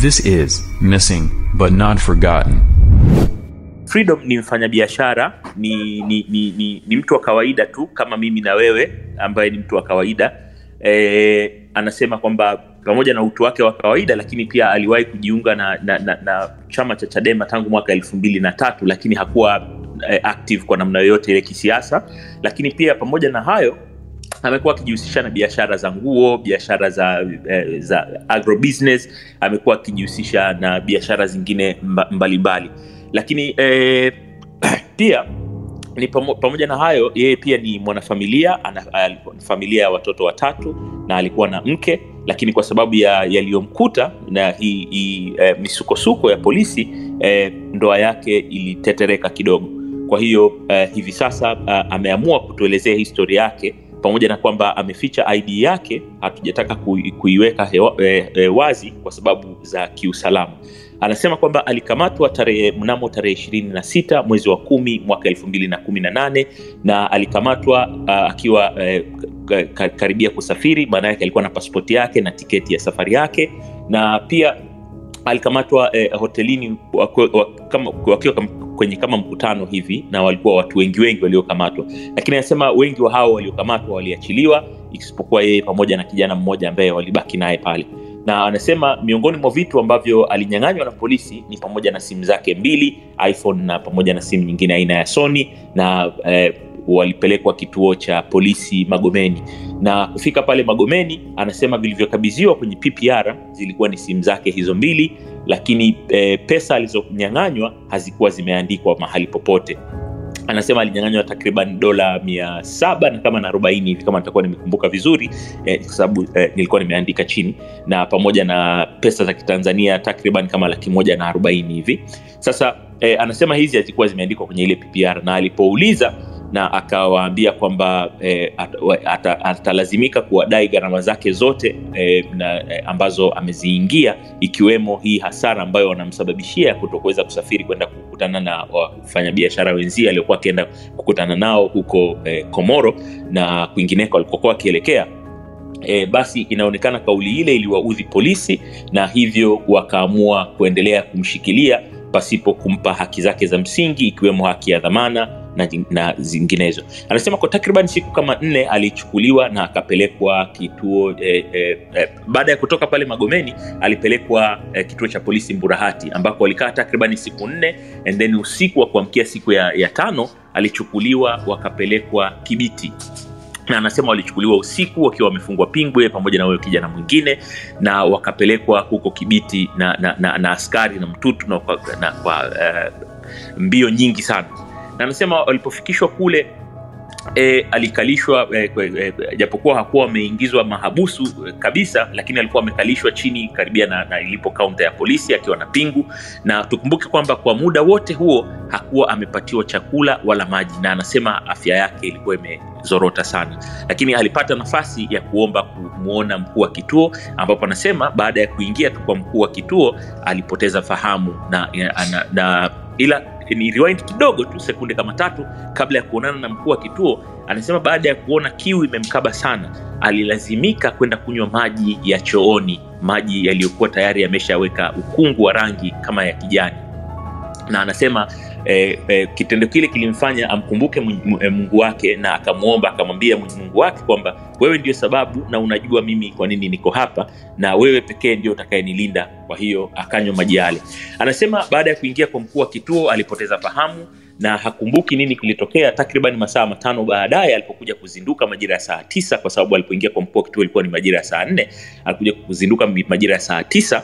This is Missing but Not Forgotten. Freedom ni mfanyabiashara, ni, ni, ni, ni, ni mtu wa kawaida tu kama mimi na wewe ambaye ni mtu wa kawaida e, anasema kwamba pamoja na utu wake wa kawaida, lakini pia aliwahi kujiunga na, na, na, na chama cha Chadema tangu mwaka elfu mbili na tatu, lakini hakuwa eh, active kwa namna yoyote ile kisiasa. Lakini pia pamoja na hayo amekuwa akijihusisha na biashara za nguo, biashara za, eh, za agrobusiness, amekuwa akijihusisha na biashara zingine mbalimbali mbalimbali. Lakini eh, pia ni pamoja na hayo yeye pia ni mwanafamilia ana, familia ya watoto watatu na alikuwa na mke. Lakini kwa sababu ya yaliyomkuta na hii, hi, eh, misukosuko ya polisi eh, ndoa yake ilitetereka kidogo. Kwa hiyo eh, hivi sasa eh, ameamua kutuelezea historia yake pamoja na kwamba ameficha id yake hatujataka kui, kuiweka hewa, eh, eh, wazi kwa sababu za kiusalama. Anasema kwamba alikamatwa tarehe mnamo tarehe ishirini na sita mwezi wa kumi mwaka elfu mbili na kumi na alikamatwa akiwa ka- karibia kusafiri. Maana yake alikuwa na paspoti yake na tiketi ya safari yake. Na pia alikamatwa eh, hotelini wakiwa kwenye kama mkutano hivi na walikuwa watu wengi wengi waliokamatwa. Lakini anasema wengi wa hao waliokamatwa waliachiliwa isipokuwa yeye pamoja na kijana mmoja ambaye walibaki naye pale. Na anasema miongoni mwa vitu ambavyo alinyang'anywa na polisi ni pamoja na simu zake mbili iphone na pamoja na simu nyingine aina ya sony na eh, walipelekwa kituo cha polisi magomeni. Na kufika pale magomeni anasema vilivyokabidhiwa kwenye ppr zilikuwa ni simu zake hizo mbili lakini e, pesa alizonyang'anywa hazikuwa zimeandikwa mahali popote. Anasema alinyang'anywa takriban dola mia saba na kama na arobaini hivi kama nitakuwa nimekumbuka vizuri eh, kwa sababu eh, nilikuwa nimeandika chini na pamoja na pesa za kitanzania takriban kama laki moja na arobaini hivi. Sasa eh, anasema hizi hazikuwa zimeandikwa kwenye ile ppr na alipouliza na akawaambia kwamba eh, at- atalazimika kuwadai gharama zake zote eh, na, eh, ambazo ameziingia ikiwemo hii hasara ambayo wanamsababishia kutokuweza kusafiri kwenda kukutana na wafanyabiashara wenzie aliokuwa akienda kukutana nao huko eh, komoro na kwingineko alikokuwa akielekea. E, basi inaonekana kauli ile iliwaudhi polisi na hivyo wakaamua kuendelea kumshikilia pasipo kumpa haki zake za msingi ikiwemo haki ya dhamana na, na zinginezo. Anasema kwa takriban siku kama nne alichukuliwa na akapelekwa kituo eh, eh, eh, baada ya kutoka pale magomeni alipelekwa eh, kituo cha polisi mburahati ambako alikaa takribani siku nne and then usiku wa kuamkia siku ya, ya tano alichukuliwa wakapelekwa kibiti. Na anasema walichukuliwa usiku wakiwa wamefungwa pingwe pamoja na huyo kijana mwingine na wakapelekwa huko kibiti na, na, na, na askari na mtutu na kwa, na kwa uh, mbio nyingi sana na anasema walipofikishwa kule e, alikalishwa e, e, japokuwa hakuwa ameingizwa mahabusu e, kabisa lakini alikuwa amekalishwa chini karibia na, na ilipo kaunta ya polisi akiwa na pingu. Na tukumbuke kwamba kwa muda wote huo hakuwa amepatiwa chakula wala maji na anasema afya yake ilikuwa imezorota sana. Lakini alipata nafasi ya kuomba kumwona mkuu wa kituo ambapo anasema baada ya kuingia tu kwa mkuu wa kituo alipoteza fahamu na, na, na ila ni rewind kidogo tu sekunde kama tatu kabla ya kuonana na mkuu wa kituo anasema baada ya kuona kiu imemkaba sana alilazimika kwenda kunywa maji ya chooni maji yaliyokuwa tayari yameshaweka ukungu wa rangi kama ya kijani. Na anasema eh, eh, kitendo kile kilimfanya amkumbuke Mungu- eh, wake na akamwomba akamwambia mungu wake kwamba wewe ndio sababu na unajua mimi kwa nini niko hapa na wewe pekee ndio utakayenilinda. Kwa hiyo akanywa maji yale. Anasema baada ya kuingia kwa mkuu wa kituo alipoteza fahamu na hakumbuki nini kilitokea. Takriban masaa matano baadaye alipokuja kuzinduka majira ya saa tisa kwa sababu alipoingia kwa mkuu wa kituo ilikuwa ni majira ya saa nne alikuja kuzinduka majira ya saa tisa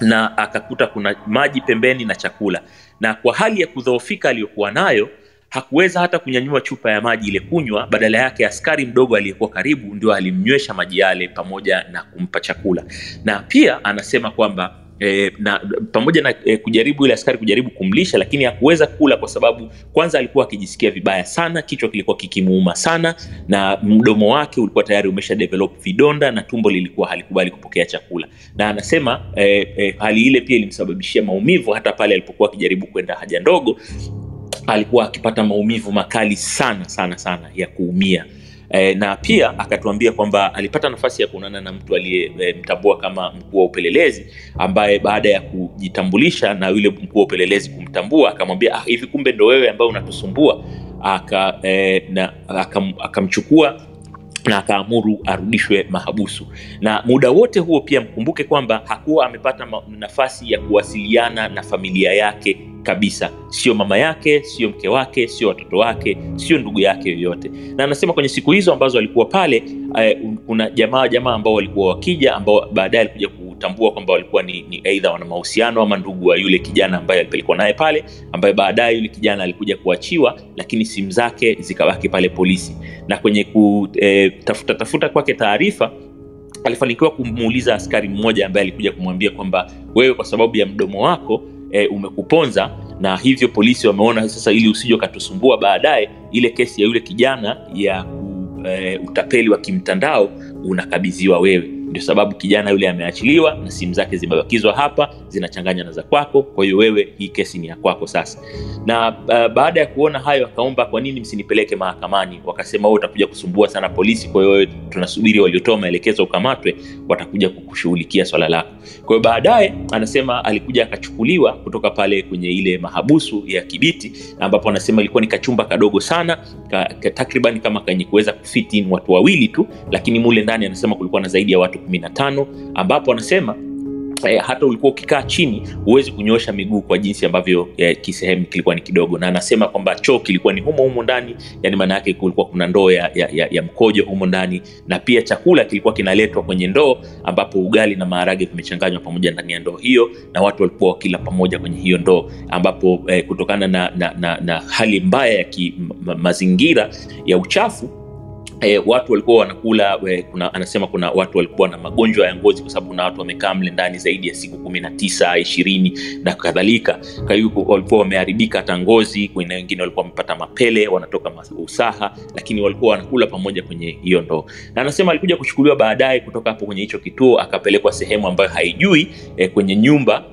na akakuta kuna maji pembeni na chakula na kwa hali ya kudhoofika aliyokuwa nayo hakuweza hata kunyanyua chupa ya maji ile kunywa badala yake askari mdogo aliyekuwa karibu ndio alimnywesha maji yale pamoja na kumpa chakula. Na pia anasema kwamba E, na pamoja na e, kujaribu ile askari kujaribu kumlisha lakini hakuweza kula kwa sababu kwanza alikuwa akijisikia vibaya sana kichwa kilikuwa kikimuuma sana na mdomo wake ulikuwa tayari umesha develop vidonda na tumbo lilikuwa halikubali kupokea chakula. Na anasema e, e, hali ile pia ilimsababishia maumivu hata pale alipokuwa akijaribu kwenda haja ndogo alikuwa akipata maumivu makali sana sana sana ya kuumia E, na pia akatuambia kwamba alipata nafasi ya kuonana na mtu aliyemtambua e, kama mkuu wa upelelezi ambaye baada ya kujitambulisha na yule mkuu wa upelelezi kumtambua akamwambia ah, hivi kumbe ndo wewe ambaye unatusumbua. Aka, e, na, akamchukua na akaamuru arudishwe mahabusu. Na muda wote huo pia mkumbuke kwamba hakuwa amepata nafasi ya kuwasiliana na familia yake kabisa. Sio mama yake sio mke wake sio watoto wake sio ndugu yake yoyote. Na anasema kwenye siku hizo ambazo alikuwa pale eh, kuna jamaa jamaa ambao walikuwa wakija ambao baadaye alikuja kutambua kwamba walikuwa ni, ni aidha wana mahusiano ama ndugu wa yule kijana ambaye alipelekwa naye pale ambaye baadaye yule kijana alikuja kuachiwa lakini simu zake zikabaki pale polisi. Na kwenye kutafuta eh, tafuta kwake taarifa alifanikiwa kumuuliza askari mmoja ambaye alikuja kumwambia kwamba wewe kwa sababu ya mdomo wako e, umekuponza na hivyo polisi wameona sasa ili usije ukatusumbua baadaye ile kesi ya yule kijana ya e, utapeli wa kimtandao unakabidhiwa wewe ndio sababu kijana yule ameachiliwa na simu zake zimebakizwa hapa zinachanganya na za kwako. Kwa hiyo wewe hii kesi ni ya kwako sasa. Na uh, baada ya kuona hayo akaomba kwa nini msinipeleke mahakamani? Wakasema wewe utakuja kusumbua sana polisi kwa hiyo tunasubiri waliotoa maelekezo ukamatwe watakuja kukushughulikia swala lako. Kwa hiyo baadaye anasema alikuja akachukuliwa kutoka pale kwenye ile mahabusu ya kibiti ambapo anasema ilikuwa ni kachumba kadogo sana ka, ka, takriban kama kenye kuweza kufiti watu wawili tu lakini mule ndani anasema kulikuwa na zaidi ya watu kumi na tano ambapo anasema eh, hata ulikuwa ukikaa chini huwezi kunyoosha miguu kwa jinsi ambavyo eh, kisehemu kilikuwa ni kidogo. Na anasema kwamba choo kilikuwa ni humo humo ndani yani maana yake kulikuwa kuna ndoo ya, ya, ya, ya mkojo humo ndani na pia chakula kilikuwa kinaletwa kwenye ndoo ambapo ugali na maharage vimechanganywa pamoja ndani ya ndoo hiyo na watu walikuwa wakila pamoja kwenye hiyo ndoo ambapo eh, kutokana na, na, na, na hali mbaya ya ki, ma, mazingira ya uchafu E, watu walikuwa wanakula we, kuna, anasema kuna watu walikuwa na magonjwa ya ngozi kwa sababu kuna watu wamekaa mle ndani zaidi ya siku kumi na tisa ishirini na kadhalika. Kwa walikuwa wameharibika hata ngozi na wengine walikuwa wamepata mapele wanatoka usaha lakini walikuwa wanakula pamoja kwenye hiyo ndoo. Na anasema alikuja kuchukuliwa baadaye kutoka hapo kwenye hicho kituo akapelekwa sehemu ambayo haijui e, kwenye nyumba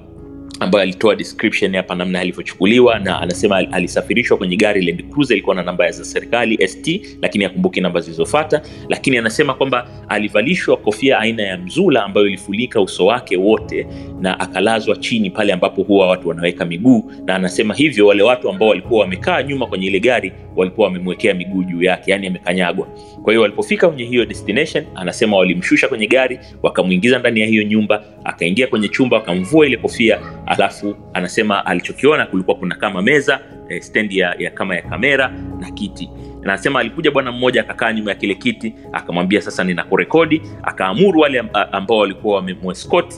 ambayo alitoa description hapa namna alivyochukuliwa na anasema alisafirishwa kwenye gari Land Cruiser ilikuwa na namba za serikali ST lakini akumbuki namba zilizofata lakini anasema kwamba alivalishwa kofia aina ya mzula ambayo ilifunika uso wake wote na akalazwa chini pale ambapo huwa watu wanaweka miguu. Na anasema hivyo wale watu ambao walikuwa wamekaa nyuma kwenye ile gari walikuwa wamemwekea miguu juu yake yani amekanyagwa. Kwa hiyo walipofika kwenye hiyo destination anasema walimshusha kwenye gari wakamwingiza ndani ya hiyo nyumba akaingia kwenye chumba wakamvua ile kofia alafu anasema alichokiona kulikuwa kuna kama meza eh, stendi ya, ya kama ya kamera na kiti. Na anasema alikuja bwana mmoja akakaa nyuma ya kile kiti akamwambia sasa ninakurekodi. Akaamuru wale ambao walikuwa wamemwescot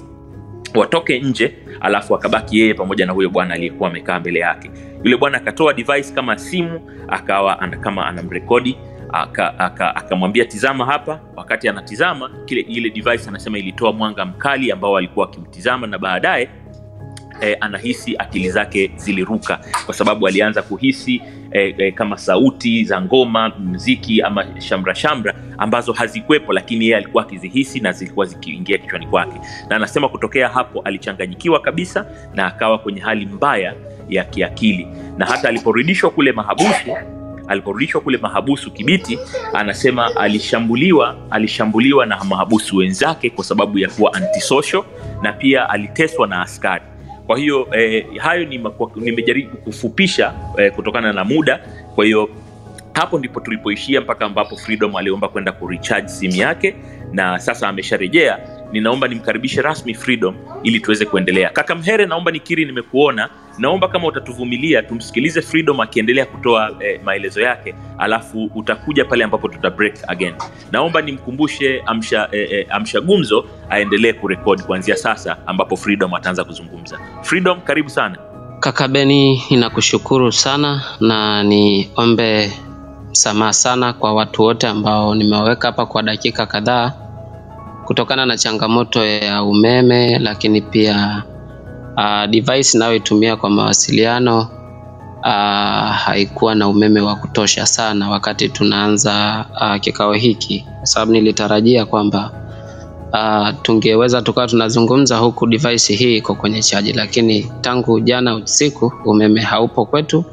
watoke nje alafu akabaki yeye pamoja na huyo bwana aliyekuwa amekaa mbele yake. Yule bwana akatoa device kama simu akawa ana, kama anamrekodi akamwambia aka, aka tizama hapa. Wakati anatizama kile ile device anasema ilitoa mwanga mkali ambao alikuwa akimtizama na baadaye eh, anahisi akili zake ziliruka kwa sababu alianza kuhisi eh, eh, kama sauti za ngoma mziki ama shamra shamra ambazo hazikwepo lakini yeye alikuwa akizihisi na zilikuwa zikiingia kichwani kwake. Na anasema kutokea hapo alichanganyikiwa kabisa na akawa kwenye hali mbaya ya kiakili. Na hata aliporudishwa kule mahabusu aliporudishwa kule mahabusu kibiti anasema alishambuliwa alishambuliwa na mahabusu wenzake kwa sababu ya kuwa antisocial na pia aliteswa na askari kwa hiyo eh, hayo nimejaribu ni kufupisha eh, kutokana na muda. Kwa hiyo hapo ndipo tulipoishia mpaka ambapo freedom aliomba kwenda kurecharge simu yake na sasa amesharejea ninaomba nimkaribishe rasmi freedom ili tuweze kuendelea. Kaka mhere naomba nikiri nimekuona. Naomba kama utatuvumilia tumsikilize freedom akiendelea kutoa eh, maelezo yake. Alafu utakuja pale ambapo tuta break again. Naomba nimkumbushe amsha, eh, eh, amsha gumzo aendelee kurekodi kuanzia sasa ambapo freedom ataanza kuzungumza. Freedom karibu sana. Kaka beni ninakushukuru sana na niombe msamaha sana kwa watu wote ambao nimewaweka hapa kwa dakika kadhaa kutokana na changamoto ya umeme lakini pia uh, device inayoitumia kwa mawasiliano uh, haikuwa na umeme wa kutosha sana wakati tunaanza uh, kikao hiki kwa sababu nilitarajia kwamba uh, tungeweza tukawa tunazungumza huku device hii iko kwenye chaji lakini tangu jana usiku umeme haupo kwetu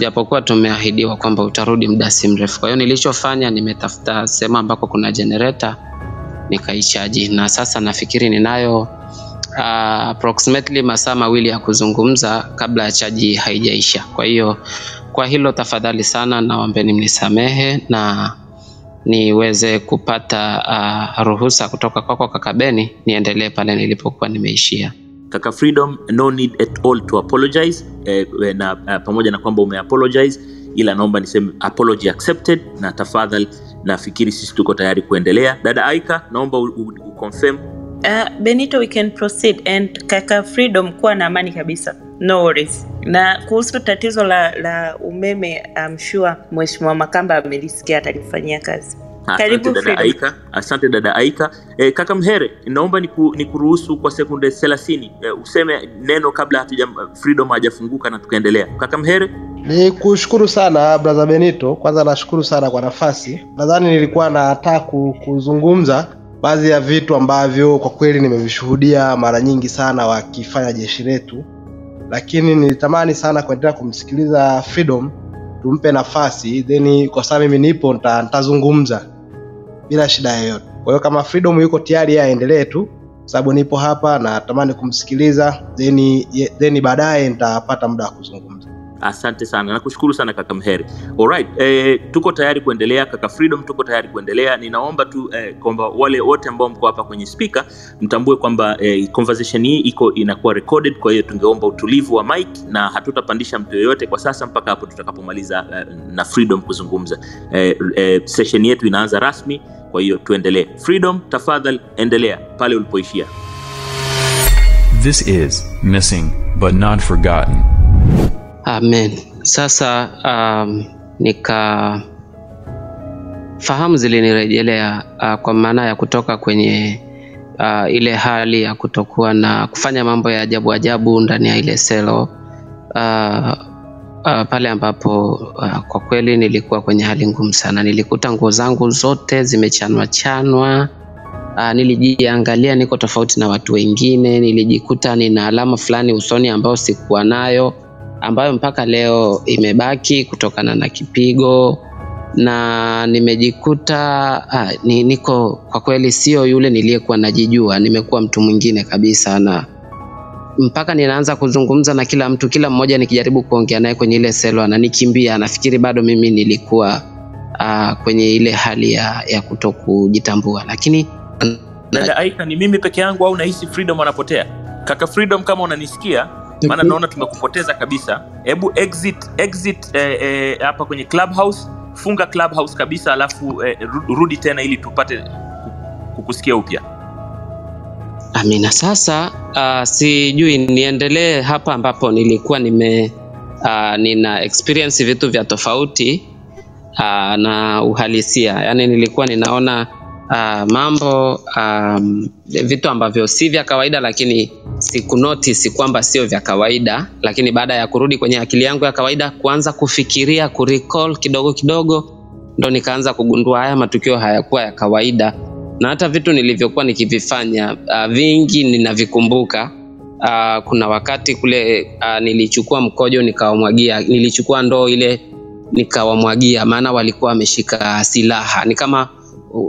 japokuwa tumeahidiwa kwamba utarudi muda si mrefu. Kwa hiyo nilichofanya, nimetafuta sehemu ambako kuna generator nikaichaji, na sasa nafikiri ninayo uh, approximately masaa mawili ya kuzungumza kabla ya chaji haijaisha. Kwa hiyo kwa hilo tafadhali sana, naombeni mnisamehe na niweze kupata uh, ruhusa kutoka kwako kaka Beni niendelee pale nilipokuwa nimeishia. kaka freedom no need at all to apologize eh, na uh, pamoja na kwamba umeapologize ila naomba niseme apology accepted na tafadhali nafikiri sisi tuko tayari kuendelea. Dada aika naomba uconfirm. Uh, Benito, we can proceed and kaka Freedom, kuwa na amani kabisa, no worries. Na kuhusu tatizo la, la umeme, I'm sure Mheshimiwa Makamba amelisikia, atalifanyia kazi. asante dada aika. Asante dada aika. Eh, kaka mhere naomba nikuruhusu ku, ni kwa sekunde thelathini e, useme neno kabla hatuja freedom hajafunguka na tukaendelea. Kaka mhere Ni kushukuru sana brother Benito. Kwanza nashukuru sana kwa nafasi. Nadhani nilikuwa nataka kuzungumza baadhi ya vitu ambavyo kwa kweli nimevishuhudia mara nyingi sana wakifanya jeshi letu, lakini nilitamani sana kuendelea kumsikiliza Freedom, tumpe nafasi then, kwa sababu mimi nipo nitazungumza bila shida yoyote. Kwa hiyo kama Freedom yuko tayari, yeye aendelee tu, sababu nipo hapa na natamani kumsikiliza then, then baadaye nitapata muda wa kuzungumza. Asante sana. Nakushukuru sana kaka mheri. Alright eh, tuko tayari kuendelea kaka freedom tuko tayari kuendelea. Ninaomba tu eh, kwamba wale wote ambao mko hapa kwenye spika mtambue kwamba eh, conversation hii iko inakuwa recorded kwa hiyo tungeomba utulivu wa mic na hatutapandisha mtu yoyote kwa sasa mpaka hapo tutakapomaliza eh, na freedom kuzungumza. Eh, eh, session yetu inaanza rasmi kwa hiyo tuendelee. Freedom tafadhali endelea pale ulipoishia. This is Missing but Not Forgotten. Amen. Sasa um, nikafahamu zilinirejelea uh, kwa maana ya kutoka kwenye uh, ile hali ya kutokuwa na kufanya mambo ya ajabu ajabu ndani ya ile selo uh, uh, pale ambapo uh, kwa kweli nilikuwa kwenye hali ngumu sana. Nilikuta nguo zangu zote zimechanwa chanwa. Uh, nilijiangalia niko tofauti na watu wengine, nilijikuta nina alama fulani usoni ambayo sikuwa nayo ambayo mpaka leo imebaki kutokana na kipigo. Na nimejikuta ah, ni, niko kwa kweli sio yule niliyekuwa najijua, nimekuwa mtu mwingine kabisa, na mpaka ninaanza kuzungumza na kila mtu, kila mmoja nikijaribu kuongea naye kwenye ile selo ananikimbia, anafikiri bado mimi nilikuwa ah, kwenye ile hali ya, ya kutokujitambua, lakini dada aika ni mimi peke yangu au nahisi freedom anapotea? Kaka freedom kama unanisikia maana naona tumekupoteza kabisa. Hebu exit exit eh, eh, hapa kwenye clubhouse. Funga clubhouse kabisa alafu eh, ru- rudi tena ili tupate ku- kukusikia upya. Amina. Sasa uh, sijui niendelee hapa ambapo nilikuwa nime uh, nina experience vitu vya tofauti uh, na uhalisia, yaani nilikuwa ninaona uh, mambo um, vitu ambavyo si vya kawaida, lakini sikunotice kwamba sio vya kawaida, lakini baada ya kurudi kwenye akili yangu ya kawaida, kuanza kufikiria kurecall kidogo kidogo, ndo nikaanza kugundua haya matukio hayakuwa ya kawaida na hata vitu nilivyokuwa nikivifanya uh, vingi ninavikumbuka. Uh, kuna wakati kule uh, nilichukua mkojo nikawamwagia, nilichukua ndoo ile nikawamwagia, maana walikuwa wameshika silaha. Ni kama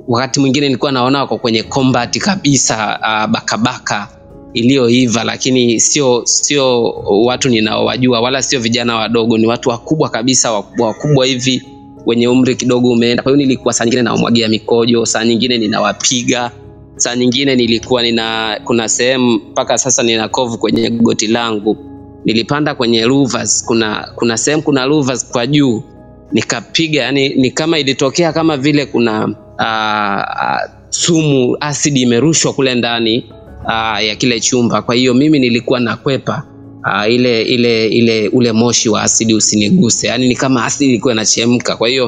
wakati mwingine nilikuwa naona wako kwenye combat kabisa, uh, bakabaka iliyoiva, lakini sio sio watu ninaowajua, wala sio vijana wadogo, ni watu wakubwa kabisa, wakubwa wakubwa hivi wenye umri kidogo umeenda. Kwa hiyo nilikuwa saa nyingine nawamwagia mikojo, saa nyingine ninawapiga, saa nyingine nilikuwa nina kuna sehemu mpaka sasa nina kovu kwenye goti langu. Nilipanda kwenye louvers, kuna kuna sehemu kuna louvers kwa juu nikapiga, yani ni kama ilitokea kama vile kuna uh, sumu asidi imerushwa kule ndani uh, ya kile chumba. Kwa hiyo mimi nilikuwa nakwepa uh, ile ile ile ule moshi wa asidi usiniguse, yaani ni kama asidi ilikuwa inachemka. Kwa hiyo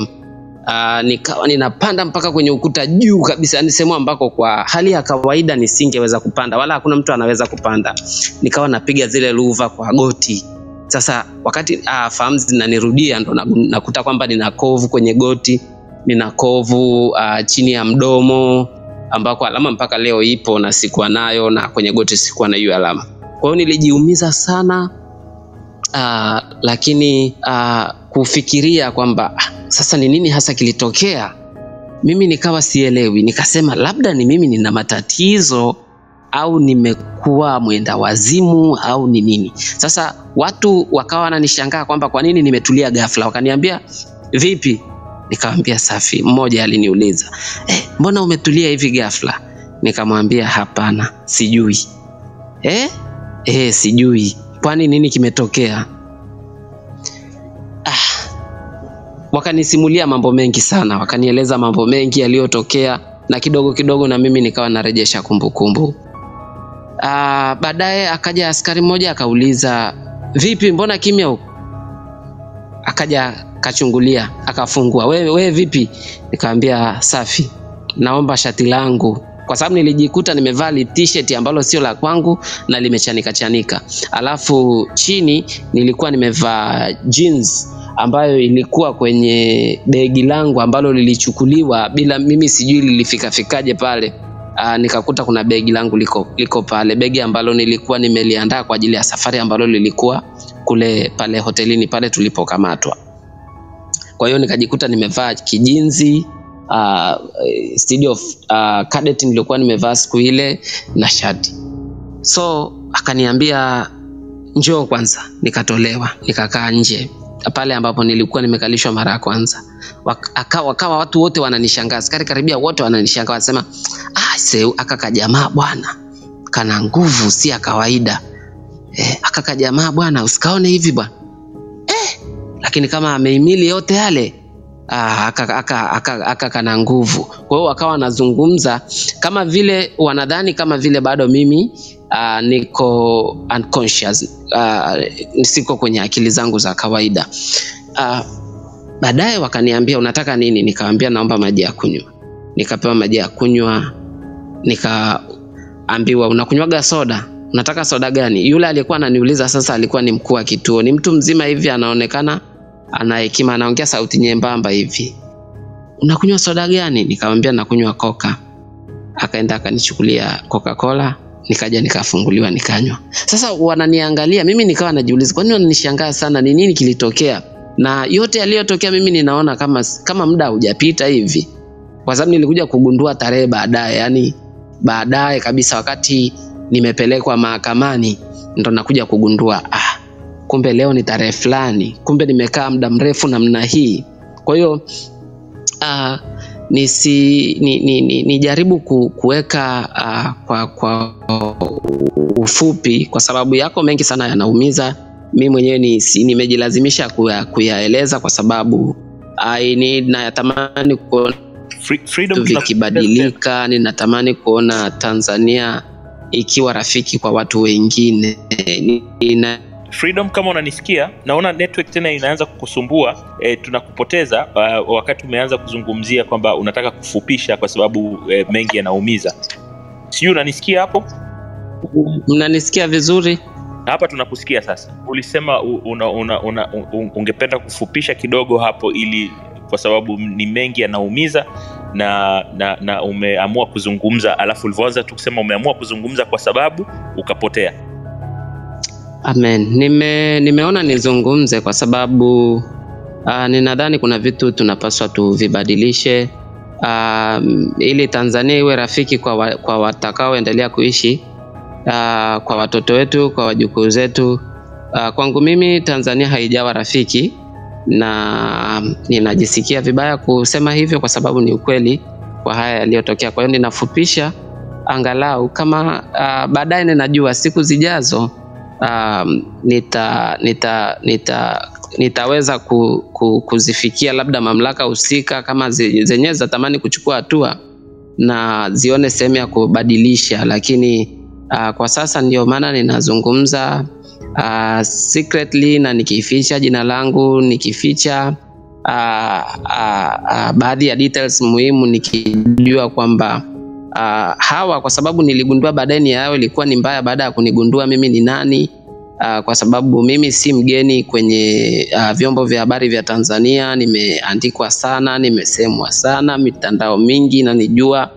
uh, nikawa ninapanda mpaka kwenye ukuta juu kabisa, yani sehemu ambako kwa hali ya kawaida nisingeweza kupanda, wala hakuna mtu anaweza kupanda. Nikawa napiga zile luva kwa goti. Sasa wakati uh, fahamu zinanirudia ndo nakuta kwamba nina kovu kwenye goti, nina kovu uh, chini ya mdomo ambako alama mpaka leo ipo na sikuwa nayo, na kwenye goti sikuwa na hiyo alama. Kwa hiyo nilijiumiza sana uh, lakini uh, kufikiria kwamba ah, sasa ni nini hasa kilitokea? Mimi nikawa sielewi. Nikasema labda ni mimi nina matatizo au nimekuwa mwenda wazimu au ni nini. Sasa watu wakawa wananishangaa kwamba kwa nini nimetulia ghafla. Wakaniambia vipi nikamwambia safi. Mmoja aliniuliza eh, mbona umetulia hivi ghafla? Nikamwambia hapana sijui. Eh? Eh, sijui. Kwani nini kimetokea? Wakanisimulia mambo mengi sana. Wakanieleza mambo mengi yaliyotokea na kidogo kidogo na mimi nikawa narejesha kumbukumbu. Ah, baadaye akaja askari mmoja akauliza vipi mbona kimya huko akaja kachungulia akafungua. Wewe we, vipi? Nikamwambia safi. Naomba shati langu. Kwa sababu nilijikuta nimevaa t-shirt ambalo sio la kwangu na limechanika chanika alafu chini nilikuwa nimevaa jeans ambayo ilikuwa kwenye begi langu ambalo lilichukuliwa bila mimi sijui lilifikafikaje pale. Aa, nikakuta kuna begi langu liko, liko pale. Begi ambalo nilikuwa nimeliandaa kwa ajili ya safari ambalo lilikuwa kule pale hotelini pale tulipokamatwa kwa hiyo nikajikuta nimevaa kijinzi uh, studio of uh, cadet nilikuwa nimevaa siku ile na shati. So akaniambia njoo kwanza. Nikatolewa nikakaa nje. Pale ambapo nilikuwa nimekalishwa mara ya kwanza. Wak- wakawa watu wote wananishangaa. Askari karibia wote wananishangaa wanasema ah, akaka jamaa bwana kana nguvu si ya kawaida. Eh, akaka jamaa bwana usikaone hivi bwana lakini kama ameimili yote yale ah, aka, kana nguvu. Kwa hiyo wakawa wanazungumza kama vile wanadhani kama vile bado mimi uh, niko unconscious uh, siko kwenye akili zangu za kawaida. Uh, baadaye wakaniambia unataka nini? Nikawambia naomba maji ya kunywa. Nikapewa maji ya kunywa nikaambiwa unakunywaga soda? Unataka soda gani? Yule aliyekuwa ananiuliza sasa alikuwa ni mkuu wa kituo. Ni mtu mzima hivi anaonekana ana hekima anaongea sauti nyembamba hivi. Unakunywa soda gani? Nikamwambia nakunywa koka akaenda akanichukulia coca cola nikaja nikafunguliwa nikanywa. Sasa wananiangalia mimi nikawa najiuliza kwani wananishangaa sana? Ni nini kilitokea? Na yote yaliyotokea mimi ninaona kama kama muda haujapita hivi. Kwa sababu nilikuja kugundua tarehe baadaye yani baadaye kabisa wakati nimepelekwa mahakamani ndo nakuja kugundua ah, kumbe leo ni tarehe fulani kumbe nimekaa muda mrefu namna hii. Kwa hiyo uh, nisi ni, ni, ni, nijaribu kuweka uh, kwa, kwa ufupi kwa sababu yako mengi sana yanaumiza. Mi mwenyewe ni, si, nimejilazimisha kuya, kuyaeleza kwa sababu I need, nayatamani kuona freedom vikibadilika ninatamani kuona tanzania ikiwa rafiki kwa watu wengine. Nina, freedom kama unanisikia naona network tena inaanza kukusumbua e, tunakupoteza uh, wakati umeanza kuzungumzia kwamba unataka kufupisha kwa sababu e, mengi yanaumiza. Sijui unanisikia hapo? Mnanisikia vizuri? Hapa tunakusikia sasa. Ulisema una, una, una, un, ungependa kufupisha kidogo hapo ili kwa sababu ni mengi yanaumiza na, na na umeamua kuzungumza alafu ulivyoanza tu kusema umeamua kuzungumza kwa sababu ukapotea Amen. Nime, nimeona nizungumze kwa sababu uh, ninadhani kuna vitu tunapaswa tuvibadilishe uh, ili Tanzania iwe rafiki kwa, wa, kwa watakaoendelea kuishi uh, kwa watoto wetu, kwa wajukuu zetu. Uh, kwangu mimi Tanzania haijawa rafiki na ninajisikia vibaya kusema hivyo kwa sababu ni ukweli kwa haya yaliyotokea. Kwa hiyo ninafupisha angalau kama uh, baadaye ninajua siku zijazo um, nita, nita, nita, nitaweza ku, ku, kuzifikia labda mamlaka husika kama zenyewe zatamani kuchukua hatua na zione sehemu ya kubadilisha, lakini uh, kwa sasa ndio maana ninazungumza uh, secretly na nikificha jina langu nikificha uh, uh, uh, baadhi ya details muhimu nikijua kwamba uh, hawa kwa sababu niligundua baadaye nia yao ilikuwa ni mbaya baada ya kunigundua mimi ni nani. Uh, kwa sababu mimi si mgeni kwenye uh, vyombo vya habari vya Tanzania nimeandikwa sana nimesemwa sana mitandao mingi inanijua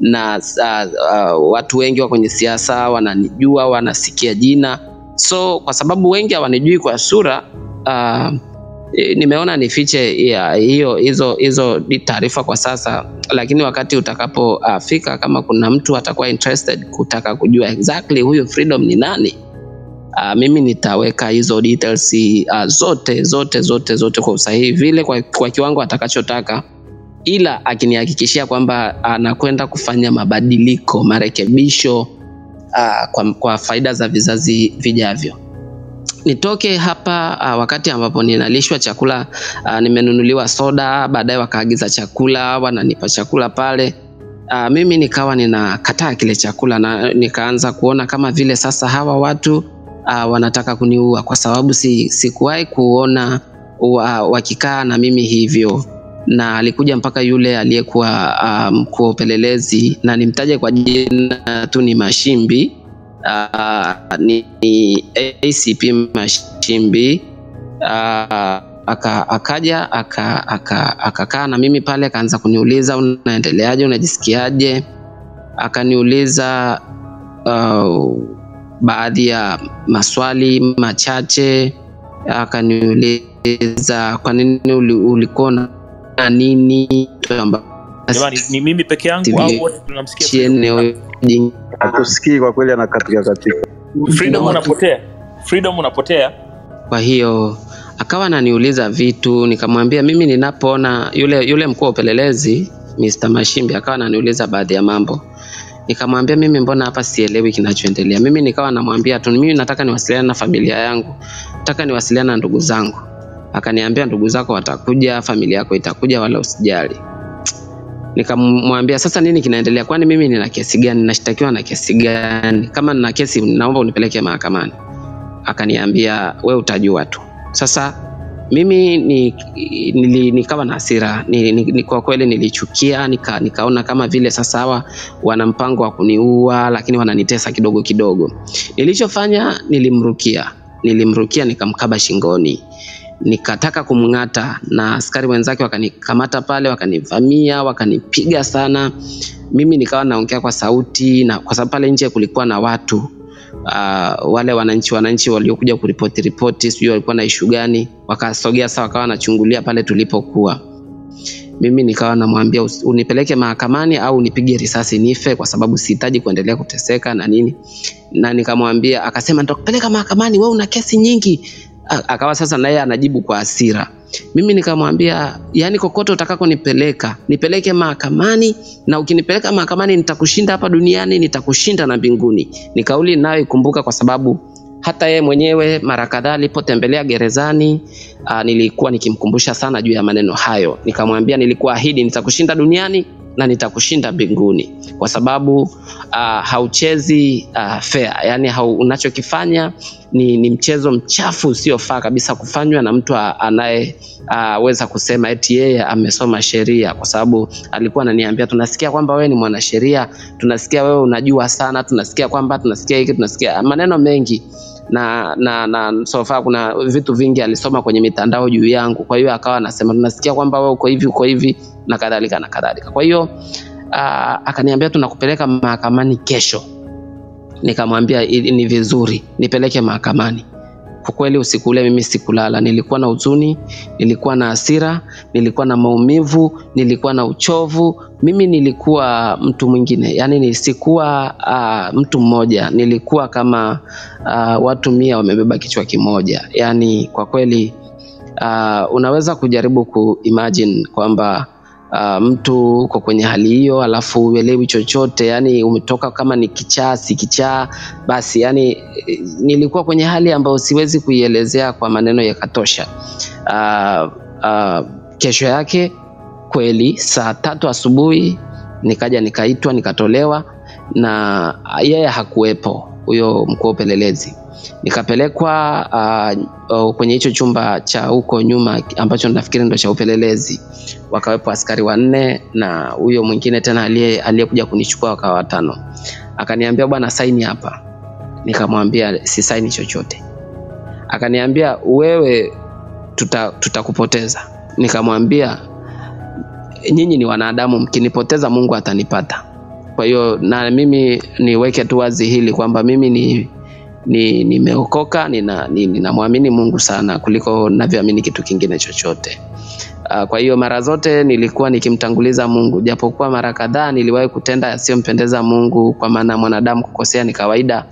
na uh, uh, watu wengi wa kwenye siasa wananijua wanasikia jina. So kwa sababu wengi hawanijui kwa sura uh, nimeona nifiche hiyo hizo hizo taarifa kwa sasa, lakini wakati utakapofika uh, kama kuna mtu atakuwa interested kutaka kujua exactly huyu Freedom ni nani uh, mimi nitaweka hizo details uh, zote zote zote zote kwa usahihi vile kwa, kwa kiwango atakachotaka ila akinihakikishia kwamba anakwenda kufanya mabadiliko marekebisho uh, kwa, kwa faida za vizazi vijavyo nitoke hapa uh, wakati ambapo ninalishwa chakula uh, nimenunuliwa soda baadaye wakaagiza chakula wananipa chakula pale. Uh, mimi nikawa ninakataa kile chakula na nikaanza kuona kama vile sasa hawa watu uh, wanataka kuniua kwa sababu si, sikuwahi kuona wa, wakikaa na mimi hivyo. Na alikuja mpaka yule aliyekuwa mkuu um, wa upelelezi na nimtaje kwa jina tu ni Mashimbi uh, ni, ni ACP Mashimbi. Uh, aka, akaja akakaa aka, aka na mimi pale akaanza kuniuliza unaendeleaje, unajisikiaje? Akaniuliza uh, baadhi ya maswali machache, akaniuliza kwa nini uli, ulikuwa na nini Jamani, ni mimi peke yangu au wote tunamsikia hatusikii kwa kweli, anakatika katika. Freedom unapotea, Freedom unapotea. Kwa hiyo akawa ananiuliza vitu, nikamwambia mimi ninapoona yule yule mkuu wa upelelezi Mr. Mashimbi akawa ananiuliza baadhi ya mambo. Nikamwambia mimi mbona hapa sielewi kinachoendelea. Mimi nikawa namwambia tu mimi nataka niwasiliane na familia yangu. Nataka niwasiliane na ndugu zangu. Akaniambia ndugu zako watakuja, familia yako itakuja wala usijali. Nikamwambia sasa nini kinaendelea? Kwani mimi nina kesi gani? Nashtakiwa na kesi gani? Kama nina kesi naomba unipeleke mahakamani. Akaniambia we utajua tu. Sasa mimi ni, nili, nikawa na hasira ni, ni, ni, kwa kweli nilichukia nika, nikaona kama vile sasa hawa wana mpango wa kuniua lakini wananitesa kidogo kidogo nilichofanya nilimrukia nilimrukia nikamkaba shingoni nikataka kumng'ata na askari wenzake wakanikamata pale wakanivamia wakanipiga sana. Mimi nikawa naongea kwa sauti na kwa sababu pale nje kulikuwa na watu uh, wale wananchi wananchi waliokuja kuripoti ripoti sijui walikuwa na ishu gani wakasogea sawa wakawa wanachungulia pale tulipokuwa. Mimi nikawa namwambia unipeleke mahakamani au unipige risasi nife kwa sababu sihitaji kuendelea kuteseka na nini. Na nikamwambia akasema nitakupeleka mahakamani wewe una kesi nyingi akawa sasa naye anajibu kwa hasira. Mimi nikamwambia yani kokote utakakonipeleka nipeleke mahakamani na ukinipeleka mahakamani nitakushinda hapa duniani nitakushinda na mbinguni. Ni kauli ninayoikumbuka kwa sababu hata yeye mwenyewe mara kadhaa alipotembelea gerezani aa, nilikuwa nikimkumbusha sana juu ya maneno hayo. Nikamwambia nilikuwa ahidi nitakushinda duniani na nitakushinda mbinguni. Kwa sababu uh, hauchezi uh, fair. Yani hau, unachokifanya ni, ni mchezo mchafu usiofaa kabisa kufanywa na mtu anayeweza uh, kusema eti yeye amesoma sheria. Kwa sababu alikuwa ananiambia tunasikia kwamba wewe ni mwanasheria tunasikia wewe unajua sana tunasikia kwamba tunasikia hiki tunasikia maneno mengi na na na so kuna vitu vingi alisoma kwenye mitandao juu yangu. Kwa hiyo akawa anasema tunasikia kwamba wewe uko hivi uko hivi na kadhalika na kadhalika. Kwa hiyo akaniambia tunakupeleka mahakamani kesho. Nikamwambia ni vizuri nipeleke mahakamani kwa kweli usiku ule mimi sikulala. Nilikuwa na huzuni nilikuwa na hasira nilikuwa na maumivu nilikuwa na uchovu. Mimi nilikuwa mtu mwingine. Yani nisikuwa uh, mtu mmoja. Nilikuwa kama uh, watu mia wamebeba kichwa kimoja. Yani kwa kweli uh, unaweza kujaribu kuimagine kwamba uh, mtu uko kwenye hali hiyo alafu uelewi chochote yani umetoka kama ni kichaa si kichaa basi yani nilikuwa kwenye hali ambayo siwezi kuielezea kwa maneno yakatosha uh, uh, kesho yake kweli saa tatu asubuhi nikaja nikaitwa nikatolewa na yeye hakuwepo huyo mkuu wa upelelezi nikapelekwa uh, uh, kwenye hicho chumba cha huko nyuma ambacho nafikiri ndo cha upelelezi. Wakawepo askari wanne na huyo mwingine tena aliyekuja kunichukua wakawa watano. Akaniambia bwana saini hapa. Nikamwambia si saini chochote. Akaniambia wewe tuta- tutakupoteza. Nikamwambia nyinyi ni wanadamu mkinipoteza mungu atanipata. Kwa hiyo na mimi niweke tu wazi hili kwamba mimi ni nimeokoka nina, ni- ninamwamini mungu sana kuliko navyoamini kitu kingine chochote. Uh, kwa hiyo mara zote nilikuwa nikimtanguliza mungu japokuwa mara kadhaa niliwahi kutenda yasiyompendeza mungu kwa maana mwanadamu kukosea ni kawaida.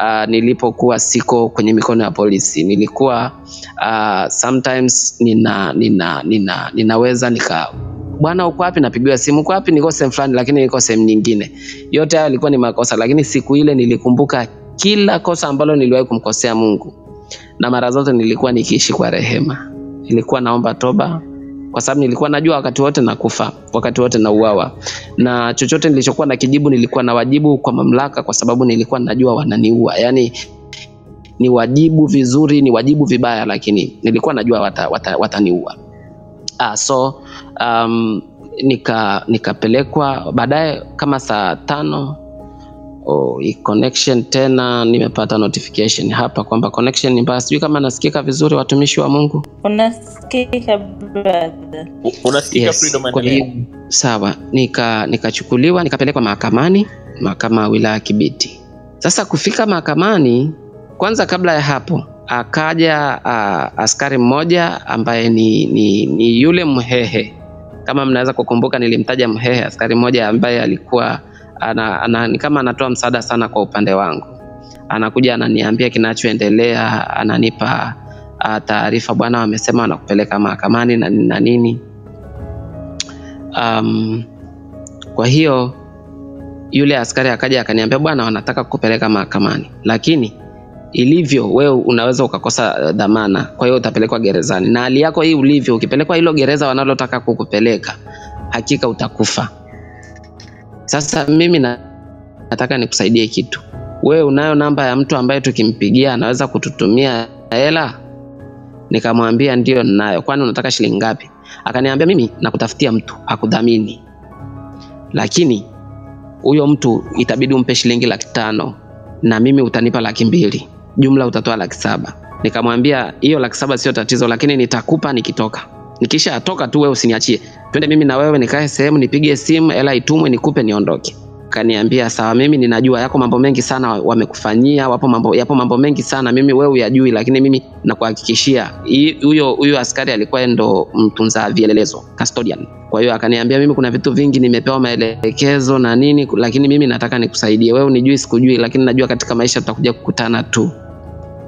Uh, nilipokuwa siko kwenye mikono ya polisi nilikuwa uh, sometimes nina, nina, nina, ninaweza nika bwana uko wapi? Napigiwa simu uko wapi? Niko sehemu fulani lakini niko sehemu nyingine yote hayo yalikuwa ni makosa lakini siku ile nilikumbuka kila kosa ambalo niliwahi kumkosea mungu. Na mara zote nilikuwa nikiishi kwa rehema. Nilikuwa naomba toba. Kwa sababu nilikuwa najua wakati wote nakufa wakati wote nauawa. Na chochote nilichokuwa na kijibu nilikuwa na wajibu kwa mamlaka kwa sababu nilikuwa najua wananiua. Yani ni wajibu vizuri ni wajibu vibaya lakini nilikuwa najua wata, wata ah, so um, nika nikapelekwa baadaye kama saa tano oh, connection tena nimepata notification hapa kwamba connection ni mbaya. Sijui kama nasikika vizuri watumishi wa mungu? Unasikika brother? Unasikika yes. freedom kwa endelea. hiyo sawa. Nika nikachukuliwa nikapelekwa mahakamani mahakama ya wilaya ya kibiti. Sasa kufika mahakamani kwanza kabla ya hapo akaja uh, askari mmoja ambaye ni, ni, ni yule mhehe. Kama mnaweza kukumbuka nilimtaja mhehe askari mmoja ambaye alikuwa ana, ana, ni kama anatoa msaada sana kwa upande wangu. Anakuja ananiambia kinachoendelea ananipa taarifa. Bwana wamesema wanakupeleka mahakamani na, na nini. Um, kwa hiyo yule askari akaja akaniambia bwana wanataka kupeleka mahakamani. Lakini ilivyo wewe unaweza ukakosa dhamana kwa hiyo utapelekwa gerezani. Na hali yako hii ulivyo ukipelekwa hilo gereza wanalotaka kukupeleka hakika utakufa sasa mimi na, nataka nikusaidie kitu. Wewe unayo namba ya mtu ambaye tukimpigia anaweza kututumia hela? Nikamwambia ndio ninayo. Kwani unataka shilingi ngapi? Akaniambia mimi nakutafutia mtu akudhamini lakini huyo mtu itabidi umpe shilingi laki tano na mimi utanipa laki mbili. Jumla utatoa laki saba. Nikamwambia hiyo laki saba sio tatizo lakini nitakupa nikitoka nikisha toka tu wewe usiniachie. Twende mimi na wewe nikae sehemu nipige simu hela itumwe nikupe niondoke. Kaniambia sawa mimi ninajua yako mambo mengi sana wamekufanyia wapo mambo yapo mambo mengi sana mimi wewe uyajui lakini mimi nakuhakikishia huyo huyo askari alikuwa ndo mtunza vielelezo custodian. Kwa hiyo akaniambia mimi kuna vitu vingi nimepewa maelekezo na nini lakini mimi nataka nikusaidie. Wewe unijui sikujui lakini najua katika maisha tutakuja kukutana tu.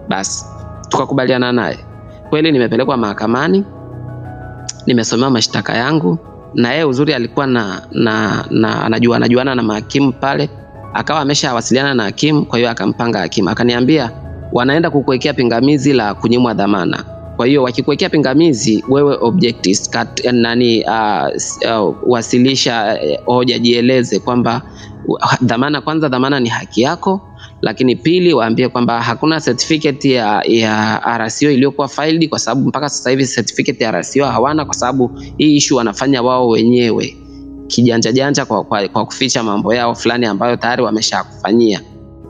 Basi tukakubaliana naye. Kweli nimepelekwa mahakamani nimesomewa mashtaka yangu na yeye uzuri alikuwa na, na, na anajua anajuana na mahakimu pale akawa ameshawasiliana na hakimu kwa hiyo akampanga hakimu. Akaniambia wanaenda kukuwekea pingamizi la kunyimwa dhamana. Kwa hiyo wakikuwekea pingamizi wewe objectives, kat, nani uh, uh, wasilisha uh, hoja jieleze kwamba uh, dhamana kwanza dhamana ni haki yako lakini pili waambie kwamba hakuna certificate ya, ya RCO iliyokuwa filed kwa sababu mpaka sasa hivi certificate ya RCO hawana kwa sababu hii issue wanafanya wao wenyewe. Kijanja janja kwa, kwa, kwa kuficha mambo yao fulani ambayo tayari wameshakufanyia.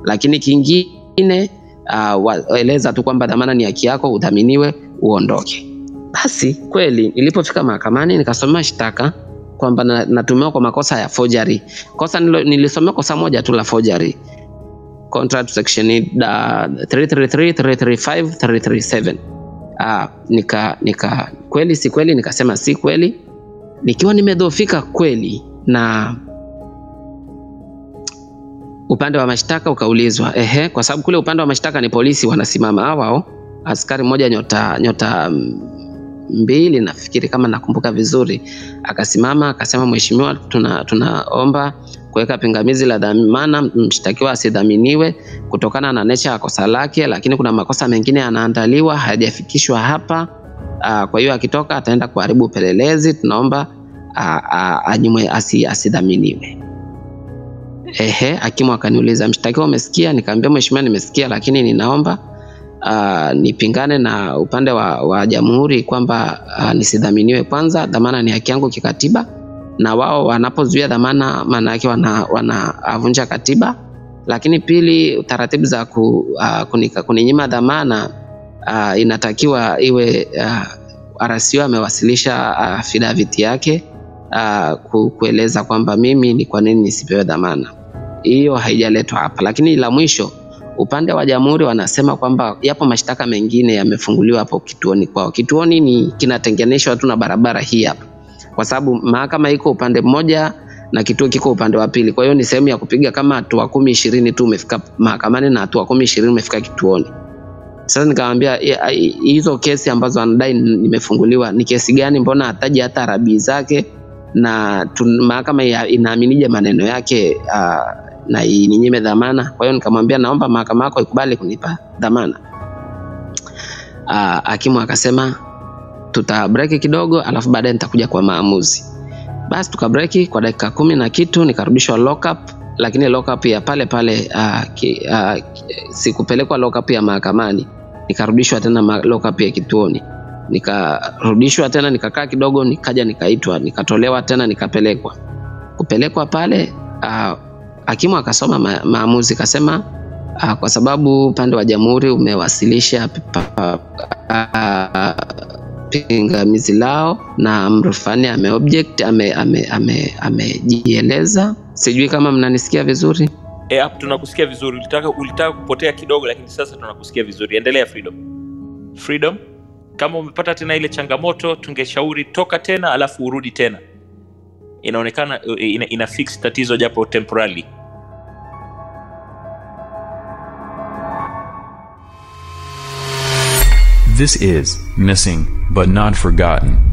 Lakini kingine uh, waeleza tu kwamba dhamana ni haki yako udhaminiwe uondoke. Basi kweli nilipofika mahakamani nikasomea shtaka kwamba natumiwa kwa makosa ya forgery. Kosa nilisomewa kosa moja tu la forgery contract section uh, 333 335 337 ah, nika nika kweli si kweli nikasema si kweli. Nikiwa nimedhofika kweli na upande wa mashtaka ukaulizwa ehe kwa sababu kule upande wa mashtaka ni polisi wanasimama hawao askari mmoja nyota nyota mbili nafikiri kama nakumbuka vizuri akasimama akasema mheshimiwa tuna tunaomba kuweka pingamizi la dhamana mshtakiwa asidhaminiwe kutokana na nature ya kosa lake lakini kuna makosa mengine yanaandaliwa hayajafikishwa hapa. Uh, kwa hiyo akitoka ataenda kuharibu upelelezi. Tunaomba uh, uh, anyimwe asi, asidhaminiwe. Ehe hakimu akaniuliza mshtakiwa umesikia? Nikamwambia mheshimiwa nimesikia lakini ninaomba uh, nipingane na upande wa, wa jamhuri kwamba uh, nisidhaminiwe kwanza. Dhamana ni haki yangu kikatiba na wao wanapozuia dhamana maana yake wanavunja wana, katiba. Lakini pili taratibu za ku, uh, kuninyima dhamana uh, inatakiwa iwe uh, RCO amewasilisha uh, fidaviti yake uh, kueleza kwamba mimi ni kwa nini nisipewe dhamana. Hiyo haijaletwa hapa. Lakini la mwisho upande wa jamhuri wanasema kwamba yapo mashtaka mengine yamefunguliwa hapo kituoni kwao. Kituoni ni kinatengeneshwa tu na barabara hii hapa, kwa sababu mahakama iko upande mmoja na kituo kiko upande wa pili. Kwa hiyo ni sehemu ya kupiga kama hatua kumi ishirini tu umefika mahakamani na hatua kumi ishirini umefika kituoni. Sasa nikamwambia hizo kesi ambazo anadai nimefunguliwa ni kesi gani? Mbona hataji hata rabii zake na mahakama inaaminije maneno yake uh, na ininyime dhamana? Kwa hiyo nikamwambia naomba mahakama yako ikubali kunipa dhamana. Hakimu akasema tuta break kidogo, alafu baadaye nitakuja kwa maamuzi. Basi tukabreki kwa dakika kumi na kitu, nikarudishwa lockup, lakini lockup ya pale pale uh, uh, sikupelekwa lockup ya mahakamani, nikarudishwa tena lockup ya kituoni. Nikarudishwa tena, nikakaa kidogo, nikaja nikaitwa, nikatolewa tena, nikapelekwa. Kupelekwa pale uh, hakimu akasoma ma, maamuzi kasema kwa sababu upande wa jamhuri umewasilisha pingamizi lao na mrufani ame ame ame. Sijui kama mnanisikia vizuri. E, hapo tunakusikia vizuri. Ulitaka, ulitaka kupotea kidogo, lakini sasa tunakusikia vizuri. Endelea Freedom. Freedom, kama umepata tena ile changamoto, tungeshauri toka tena, alafu urudi tena. Inaonekana eh, ina, ina fix tatizo japo temporarily. This is Missing but Not Forgotten.